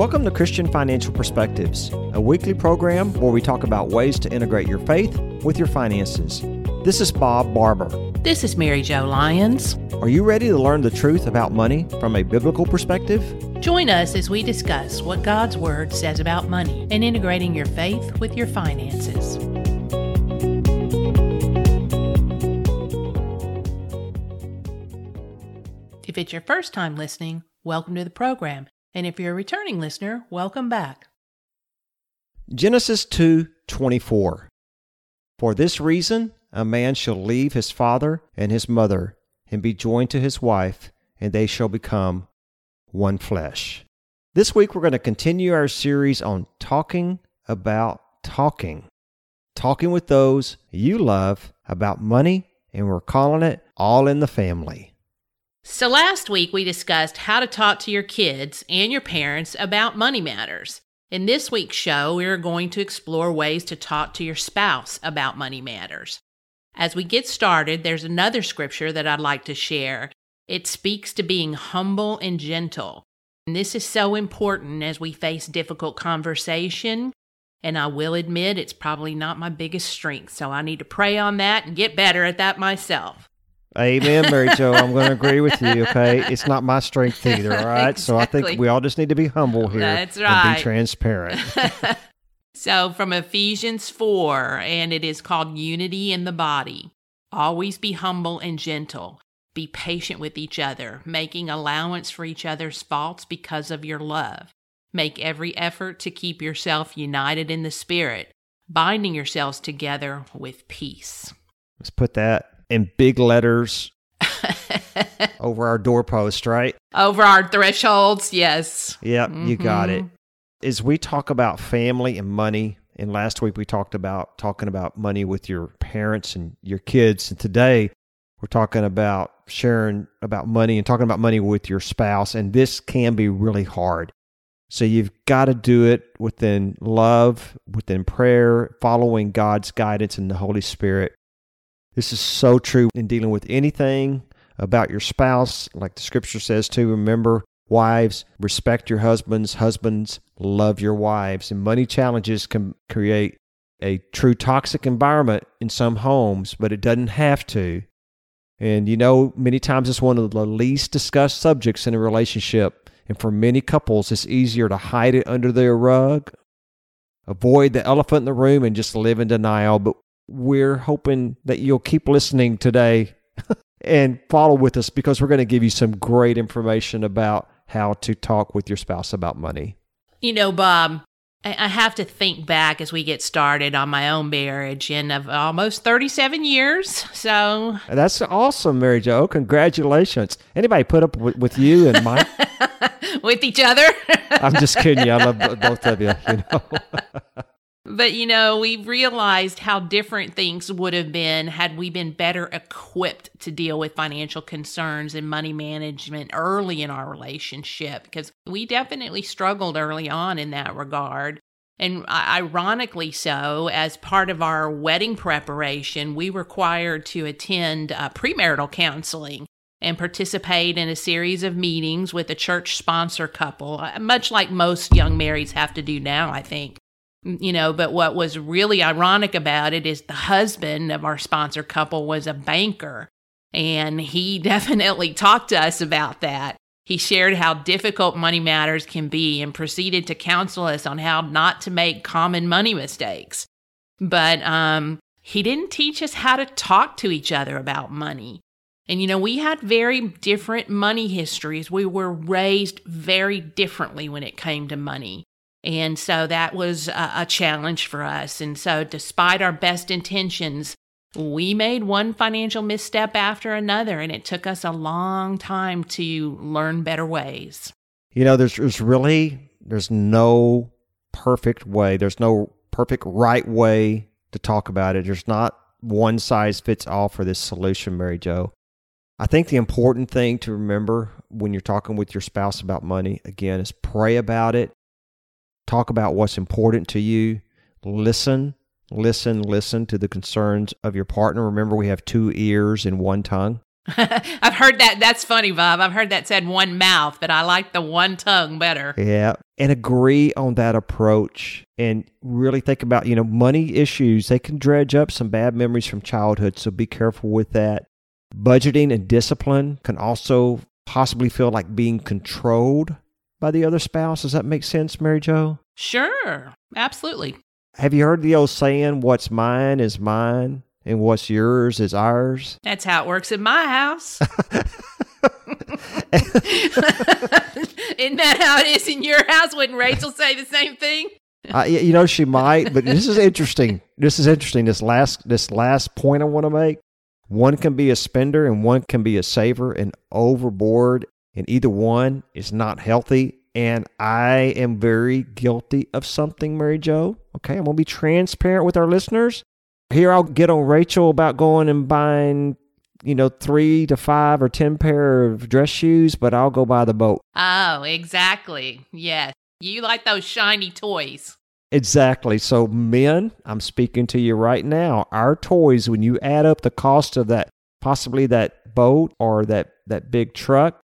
Welcome to Christian Financial Perspectives, a weekly program where we talk about ways to integrate your faith with your finances. This is Bob Barber. This is Mary Jo Lyons. Are you ready to learn the truth about money from a biblical perspective? Join us as we discuss what God's Word says about money and integrating your faith with your finances. If it's your first time listening, welcome to the program. And if you're a returning listener, welcome back. Genesis 2:24 For this reason a man shall leave his father and his mother and be joined to his wife and they shall become one flesh. This week we're going to continue our series on talking about talking. Talking with those you love about money and we're calling it all in the family. So, last week we discussed how to talk to your kids and your parents about money matters. In this week's show, we are going to explore ways to talk to your spouse about money matters. As we get started, there's another scripture that I'd like to share. It speaks to being humble and gentle. And this is so important as we face difficult conversation. And I will admit it's probably not my biggest strength, so I need to pray on that and get better at that myself. Amen, Mary Jo. I'm going to agree with you. Okay, it's not my strength either. All right, exactly. so I think we all just need to be humble here. That's And be transparent. so, from Ephesians 4, and it is called Unity in the Body. Always be humble and gentle. Be patient with each other, making allowance for each other's faults because of your love. Make every effort to keep yourself united in the Spirit, binding yourselves together with peace. Let's put that in big letters over our doorpost, right? Over our thresholds, yes. Yep, you got it. Mhm. As we talk about family and money, and last week we talked about talking about money with your parents and your kids, and today we're talking about sharing about money and talking about money with your spouse, and this can be really hard. So you've got to do it within love, within prayer, following God's guidance and the Holy Spirit. This is so true in dealing with anything about your spouse, like the scripture says to remember wives, respect your husbands, husbands, love your wives. And money challenges can create a true toxic environment in some homes, but it doesn't have to. And you know, many times it's one of the least discussed subjects in a relationship. And for many couples, it's easier to hide it under their rug, avoid the elephant in the room, and just live in denial. But we're hoping that you'll keep listening today and follow with us because we're going to give you some great information about how to talk with your spouse about money. You know, Bob, I have to think back as we get started on my own marriage and of almost 37 years. So, that's awesome, Mary Jo. Congratulations. Anybody put up with, with you and Mike? with each other. I'm just kidding you. I love bo- both of you. You know. but, you know, we realized how different things would have been had we been better equipped to deal with financial concerns and money management early in our relationship because we definitely struggled early on in that regard. And ironically so, as part of our wedding preparation, we were required to attend uh, premarital counseling and participate in a series of meetings with a church sponsor couple, uh, much like most young marrieds have to do now, I think. Mm, You know, but what was really ironic about it is the husband of our sponsor couple was a banker. And he definitely talked to us about that. He shared how difficult money matters can be and proceeded to counsel us on how not to make common money mistakes. But um, he didn't teach us how to talk to each other about money. And you know, we had very different money histories. We were raised very differently when it came to money. And so that was a, a challenge for us. And so, despite our best intentions, we made one financial misstep after another, and it took us a long time to learn better ways. You know, there's, there's really there's no perfect way. There's no perfect right way to talk about it. There's not one size fits all for this solution, Mary Jo. I think the important thing to remember when you're talking with your spouse about money again is pray about it. Talk about what's important to you. Listen, listen, listen to the concerns of your partner. Remember, we have two ears and one tongue. I've heard that. That's funny, Bob. I've heard that said one mouth, but I like the one tongue better. Yeah. And agree on that approach and really think about, you know, money issues. They can dredge up some bad memories from childhood. So be careful with that. Budgeting and discipline can also possibly feel like being controlled by the other spouse. Does that make sense, Mary Jo? Sure. Absolutely. Have you heard the old saying, what's mine is mine and what's yours is ours? That's how it works in my house. Isn't that how it is in your house? Wouldn't Rachel say the same thing? Uh, you know she might, but this is interesting. This is interesting. This last this last point I want to make. One can be a spender and one can be a saver, and overboard, and either one is not healthy. And I am very guilty of something, Mary Jo. Okay, I'm gonna be transparent with our listeners. Here, I'll get on Rachel about going and buying you know, three to five or 10 pair of dress shoes, but I'll go buy the boat. Oh, exactly. Yes. You like those shiny toys. Exactly. So, men, I'm speaking to you right now. Our toys, when you add up the cost of that, possibly that boat or that, that big truck,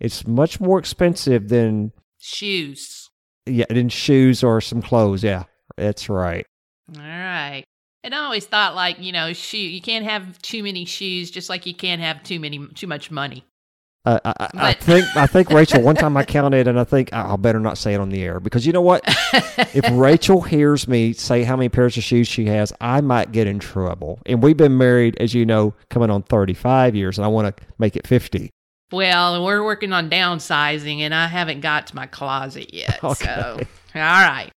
it's much more expensive than shoes. Yeah, than shoes or some clothes. Yeah, that's right. All right. And I always thought like, you know, shoe you can't have too many shoes just like you can't have too many too much money. Uh, I, I, I, think I think Rachel. One time I counted, and I think I, will better not say it on the air because you know what? if Rachel hears me say how many pairs of shoes she has, I might get in trouble. And we've been married, as you know, coming on thirty-five years, and I want to make it fifty. Well, we're working on downsizing, and I haven't got to my closet yet. Okay. So, all right.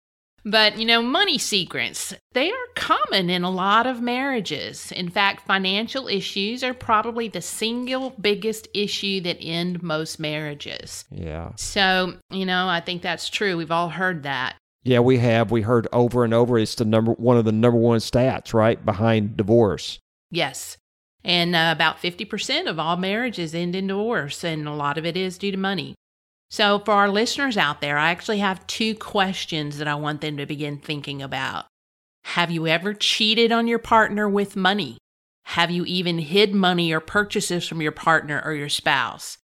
But, you know, money secrets, they are common in a lot of marriages. In fact, financial issues are probably the single biggest issue that end most marriages. Yeah. So, you know, I think that's true. We've all heard that. Yeah, we have. We heard over and over it's the number one of the number one stats, right, behind divorce. Yes. And uh, about 50% of all marriages end in divorce, and a lot of it is due to money. So, for our listeners out there, I actually have two questions that I want them to begin thinking about. Have you ever cheated on your partner with money? Have you even hid money or purchases from your partner or your spouse?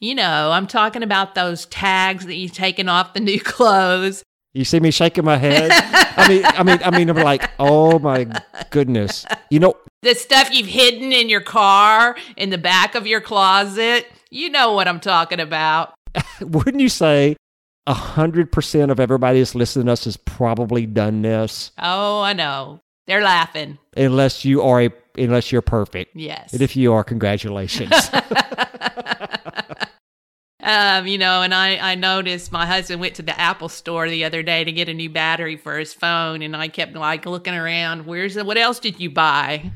You know, I'm talking about those tags that you've taken off the new clothes. You see me shaking my head? I mean, I mean, I mean, I'm like, oh my goodness. You know, the stuff you've hidden in your car, in the back of your closet. You know what I'm talking about. wouldn't you say a hundred percent of everybody that's listening to us has probably done this? Oh, I know. They're laughing. Unless you are a unless you're perfect. Yes. And if you are, congratulations. um, you know, and I, I noticed my husband went to the Apple store the other day to get a new battery for his phone, and I kept like looking around. Where's the, what else did you buy?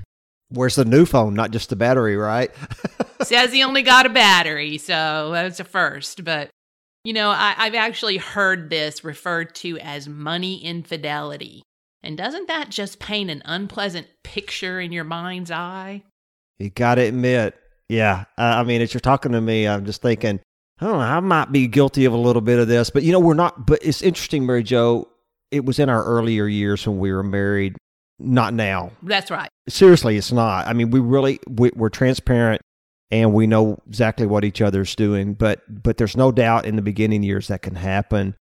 Where's the new phone? Not just the battery, right? Says he only got a battery, so that's a first. But, you know, I, I've actually heard this referred to as money infidelity. And doesn't that just paint an unpleasant picture in your mind's eye? You got to admit, yeah. Uh, I mean, as you're talking to me, I'm just thinking, I don't know, I might be guilty of a little bit of this, but you know, we're not. But it's interesting, Mary Jo. It was in our earlier years when we were married, not now. That's right. Seriously, it's not. I mean, we really we, we're transparent and we know exactly what each other's doing. But but there's no doubt in the beginning years that can happen.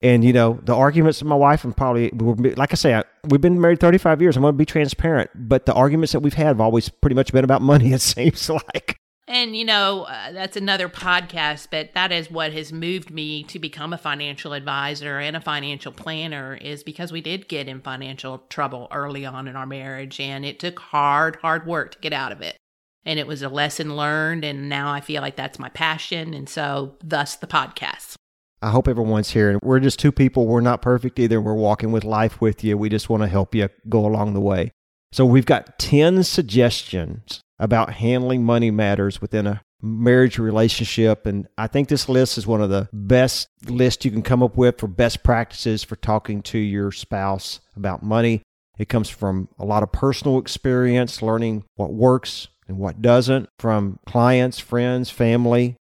And you know the arguments of my wife and probably like I say I, we've been married 35 years. I'm going to be transparent, but the arguments that we've had have always pretty much been about money. It seems like. And you know uh, that's another podcast, but that is what has moved me to become a financial advisor and a financial planner is because we did get in financial trouble early on in our marriage, and it took hard, hard work to get out of it. And it was a lesson learned and now i feel like that's my passion and so thus the podcast. I hope everyone's here we're just two people. We're not perfect either. We're walking with life with you. We just want to help you go along the way. So we've got 10 suggestions about handling money matters within a marriage relationship and i think this list is one of the best lists you can come up with for best practices for talking to your spouse about money it comes from a lot of personal experience learning what works and what doesn't from clients, friends, family.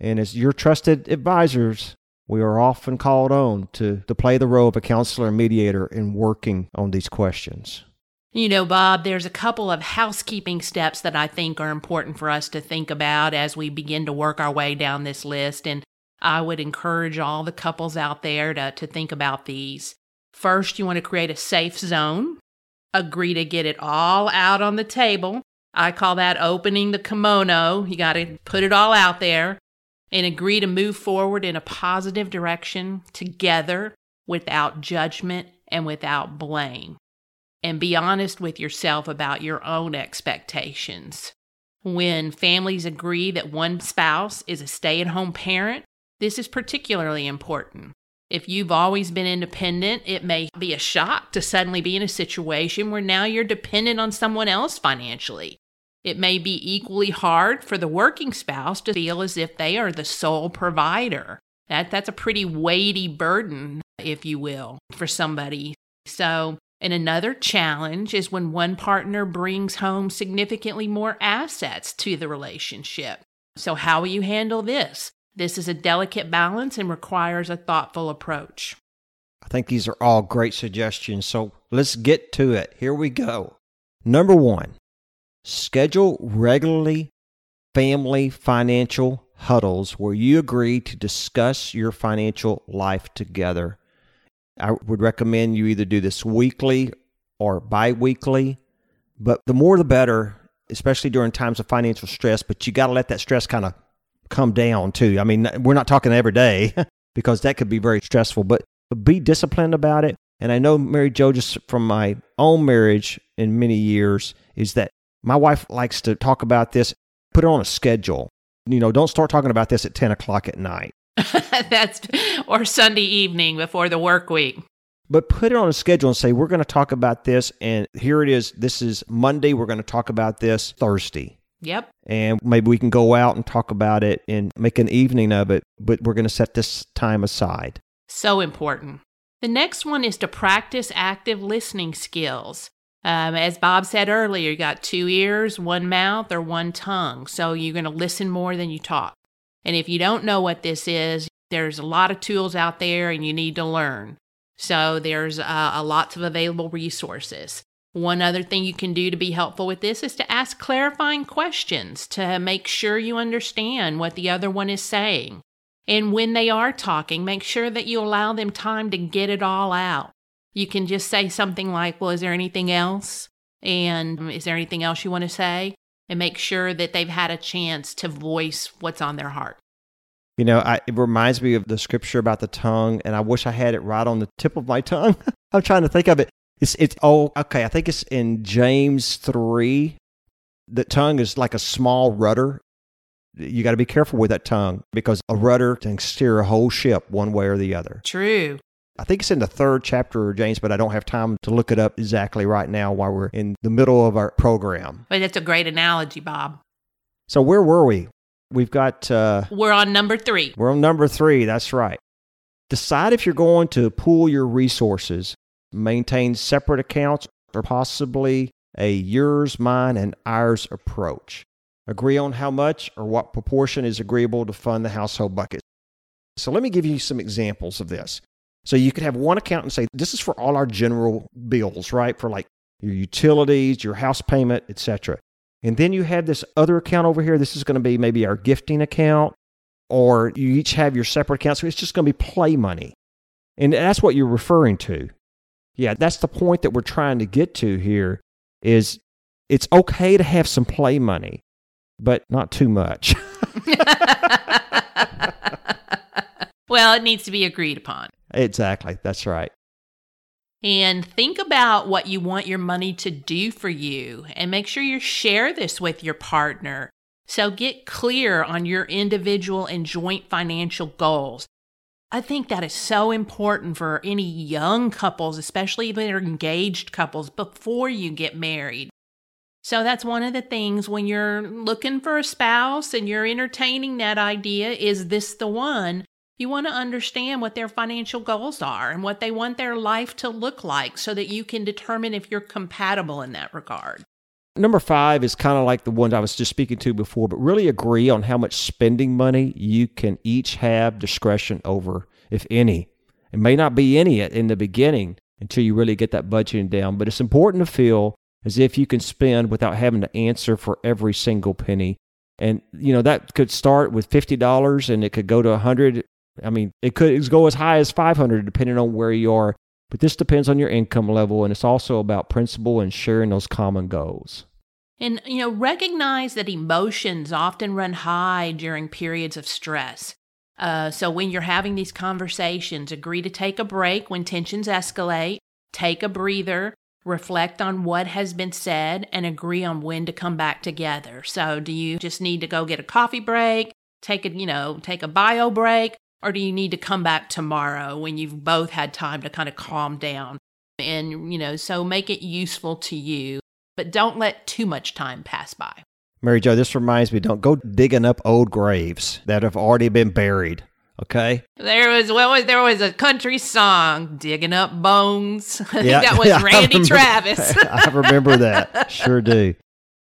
And as your trusted advisors, we are often called on to, to play the role of a counselor and mediator in working on these questions. You know, Bob, there's a couple of housekeeping steps that I think are important for us to think about as we begin to work our way down this list. And I would encourage all the couples out there to, to think about these. First, you want to create a safe zone. Agree to get it all out on the table. I call that opening the kimono. You got to put it all out there and agree to move forward in a positive direction together without judgment and without blame and be honest with yourself about your own expectations. When families agree that one spouse is a stay at home parent, this is particularly important. If you've always been independent, it may be a shock to suddenly be in a situation where now you're dependent on someone else financially. It may be equally hard for the working spouse to feel as if they are the sole provider. That, that's a pretty weighty burden, if you will, for somebody. So and another challenge is when one partner brings home significantly more assets to the relationship. So, how will you handle this? This is a delicate balance and requires a thoughtful approach. I think these are all great suggestions. So, let's get to it. Here we go. Number one, schedule regularly family financial huddles where you agree to discuss your financial life together I would recommend you either do this weekly or bi weekly, but the more the better, especially during times of financial stress. But you got to let that stress kind of come down too. I mean, we're not talking every day because that could be very stressful, but, be disciplined about it. And I know Mary Jo, just from my own marriage in many years, is that my wife likes to talk about this, put it on a schedule. You know, don't start talking about this at 10 o'clock at night. That's or Sunday evening before the work week. But put it on a schedule and say we're going to talk about this and here it is. This is Monday, we're going to talk about this Thursday. Yep. And maybe we can go out and talk about it and make an evening of it, but we're going to set this time aside. So important. The next one is to practice active listening skills. Um, as Bob said earlier, you got two ears, one mouth, or one tongue. So you're going to listen more than you talk. And if you don't know what this is, there's a lot of tools out there and you need to learn. So there's uh, a lots of available resources. One other thing you can do to be helpful with this is to ask clarifying questions to make sure you understand what the other one is saying. And when they are talking, make sure that you allow them time to get it all out. You can just say something like, Well, is there anything else? And is there anything else you want to say? And make sure that they've had a chance to voice what's on their heart. You know, I, it reminds me of the scripture about the tongue, and I wish I had it right on the tip of my tongue. I'm trying to think of it. It's it's oh okay. I think it's in James three. The tongue is like a small rudder. You got to be careful with that tongue because a rudder can steer a whole ship one way or the other. True. I think it's in the third chapter of James, but I don't have time to look it up exactly right now while we're in the middle of our program. But that's a great analogy, Bob. So where were we? We've got. Uh, we're on number three. We're on number three. That's right. Decide if you're going to pool your resources, maintain separate accounts, or possibly a yours, mine, and ours approach. Agree on how much or what proportion is agreeable to fund the household bucket. So let me give you some examples of this. So you could have one account and say, this is for all our general bills, right? For like your utilities, your house payment, etc. And then you have this other account over here. This is going to be maybe our gifting account, or you each have your separate accounts. So it's just going to be play money. And that's what you're referring to. Yeah, that's the point that we're trying to get to here is it's okay to have some play money, but not too much. well, it needs to be agreed upon. Exactly. That's right. And think about what you want your money to do for you and make sure you share this with your partner. So get clear on your individual and joint financial goals. I think that is so important for any young couples, especially if they're engaged couples, before you get married. So that's one of the things when you're looking for a spouse and you're entertaining that idea is this the one? You want to understand what their financial goals are and what they want their life to look like so that you can determine if you're compatible in that regard. Number five is kind of like the ones I was just speaking to before, but really agree on how much spending money you can each have discretion over, if any. It may not be any in the beginning until you really get that budgeting down, but it's important to feel as if you can spend without having to answer for every single penny. And you know that could start with fifty dollars, and it could go to a hundred. I mean, it could go as high as five hundred, depending on where you are. But this depends on your income level, and it's also about principle and sharing those common goals. And, you know, recognize that emotions often run high during periods of stress. Uh, so when you're having these conversations, agree to take a break when tensions escalate, take a breather, reflect on what has been said, and agree on when to come back together. So do you just need to go get a coffee break, take a, you know, take a bio break, or do you need to come back tomorrow when you've both had time to kind of calm down? And, you know, so make it useful to you, but don't let too much time pass by. Mary Jo, this reminds me don't go digging up old graves that have already been buried. Okay. There was what was there was a country song, "Digging Up Bones." I think that was Randy I Travis. I remember that. Sure do.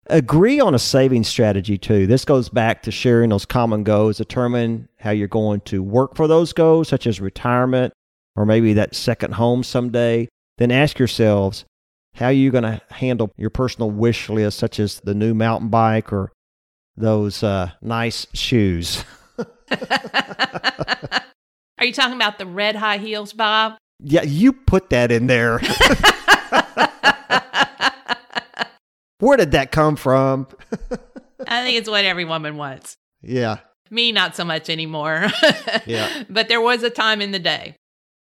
Agree on a saving strategy too. This goes back to sharing those common goals. Determine how you're going to work for those goals, such as retirement or maybe that second home someday. Then ask yourselves, how are you going to handle your personal wish list, such as the new mountain bike or those uh, nice shoes? Are you talking about the red high heels, Bob? Yeah, you put that in there. Where did that come from? I think it's what every woman wants. Yeah. Me, not so much anymore. yeah. But there was a time in the day.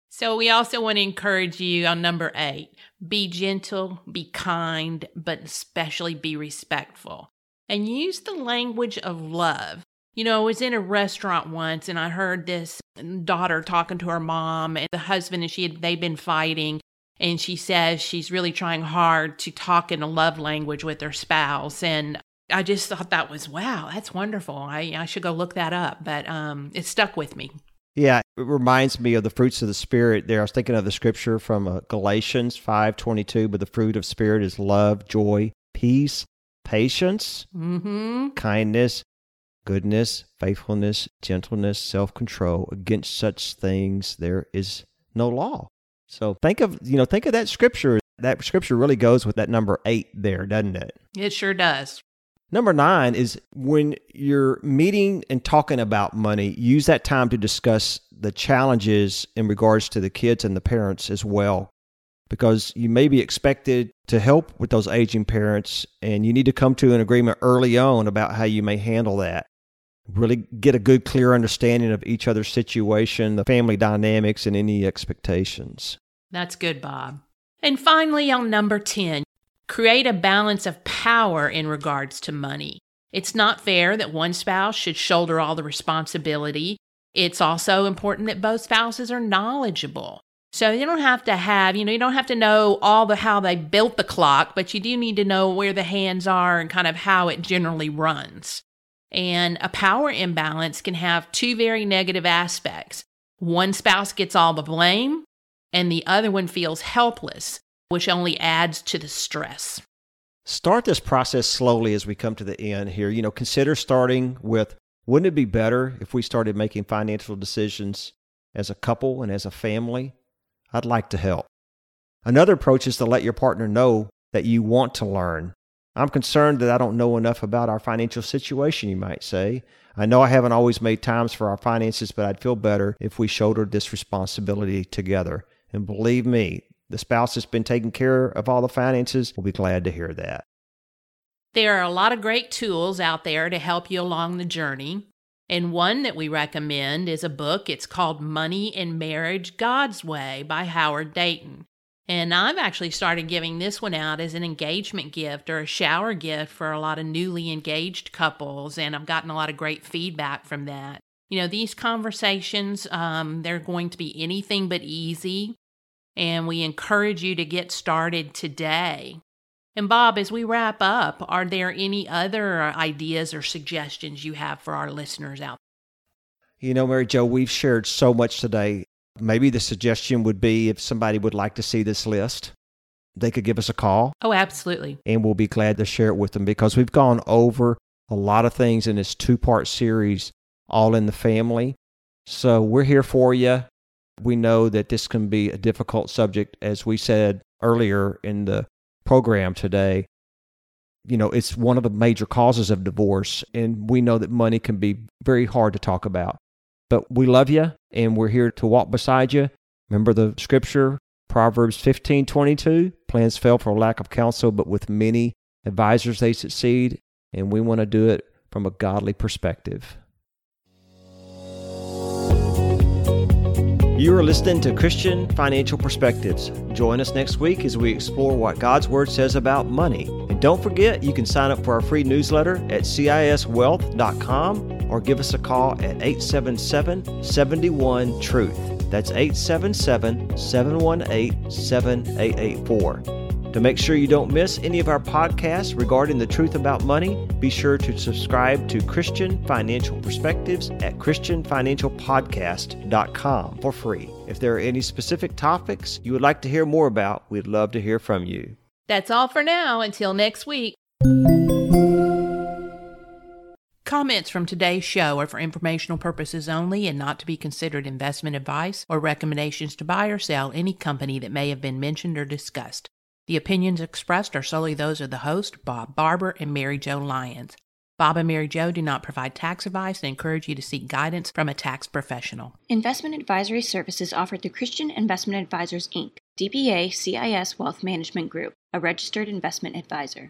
So we also want to encourage you on number eight be gentle, be kind, but especially be respectful. And use the language of love. You know, I was in a restaurant once and I heard this daughter talking to her mom and the husband and she had they'd been fighting and she says she's really trying hard to talk in a love language with her spouse and I just thought that was wow, that's wonderful. I, I should go look that up, but um, it stuck with me. Yeah, it reminds me of the fruits of the spirit. There, I was thinking of the scripture from uh, Galatians five twenty two. But the fruit of spirit is love, joy, peace, patience, mm-hmm. kindness, goodness, faithfulness, gentleness, self control. Against such things there is no law. So think of you know think of that scripture. That scripture really goes with that number eight there, doesn't it? It sure does. Number nine is when you're meeting and talking about money, use that time to discuss the challenges in regards to the kids and the parents as well. Because you may be expected to help with those aging parents, and you need to come to an agreement early on about how you may handle that. Really get a good, clear understanding of each other's situation, the family dynamics, and any expectations. That's good, Bob. And finally, on number 10, create a balance of power in regards to money. It's not fair that one spouse should shoulder all the responsibility. It's also important that both spouses are knowledgeable. So you don't have to have, you know, you don't have to know all the how they built the clock, but you do need to know where the hands are and kind of how it generally runs. And a power imbalance can have two very negative aspects. One spouse gets all the blame, and the other one feels helpless which only adds to the stress. Start this process slowly as we come to the end here. You know, consider starting with wouldn't it be better if we started making financial decisions as a couple and as a family? I'd like to help. Another approach is to let your partner know that you want to learn. I'm concerned that I don't know enough about our financial situation, you might say. I know I haven't always made times for our finances, but I'd feel better if we shouldered this responsibility together. And believe me, the spouse that's been taking care of all the finances will be glad to hear that. There are a lot of great tools out there to help you along the journey. And one that we recommend is a book. It's called Money and Marriage God's Way by Howard Dayton. And I've actually started giving this one out as an engagement gift or a shower gift for a lot of newly engaged couples. And I've gotten a lot of great feedback from that. You know, these conversations, um, they're going to be anything but easy and we encourage you to get started today. And Bob, as we wrap up, are there any other ideas or suggestions you have for our listeners out there? You know, Mary Jo, we've shared so much today. Maybe the suggestion would be if somebody would like to see this list, they could give us a call. Oh, absolutely. And we'll be glad to share it with them because we've gone over a lot of things in this two part series, all in the family. So we're here for you. We know that this can be a difficult subject, as we said earlier in the program today, you know, it's one of the major causes of divorce. And we know that money can be very hard to talk about. But we love you and we're here to walk beside you. Remember the scripture, Proverbs 15 22 plans fail for lack of counsel, but with many advisors they succeed. And we want to do it from a godly perspective. You are listening to Christian Financial Perspectives. Join us next week as we explore what God's Word says about money. And don't forget, you can sign up for our free newsletter at CISwealth.com or give us a call at 877 71 Truth. That's 877 718 7884. To make sure you don't miss any of our podcasts regarding the truth about money, be sure to subscribe to Christian Financial Perspectives at ChristianFinancialPodcast.com for free. If there are any specific topics you would like to hear more about, we'd love to hear from you. That's all for now. Until next week. Comments from today's show are for informational purposes only and not to be considered investment advice or recommendations to buy or sell any company that may have been mentioned or discussed. The opinions expressed are solely those of the host, Bob Barber and Mary Jo Lyons. Bob and Mary Jo do not provide tax advice and encourage you to seek guidance from a tax professional. Investment advisory services offered through Christian Investment Advisors Inc., DBA CIS Wealth Management Group, a registered investment advisor.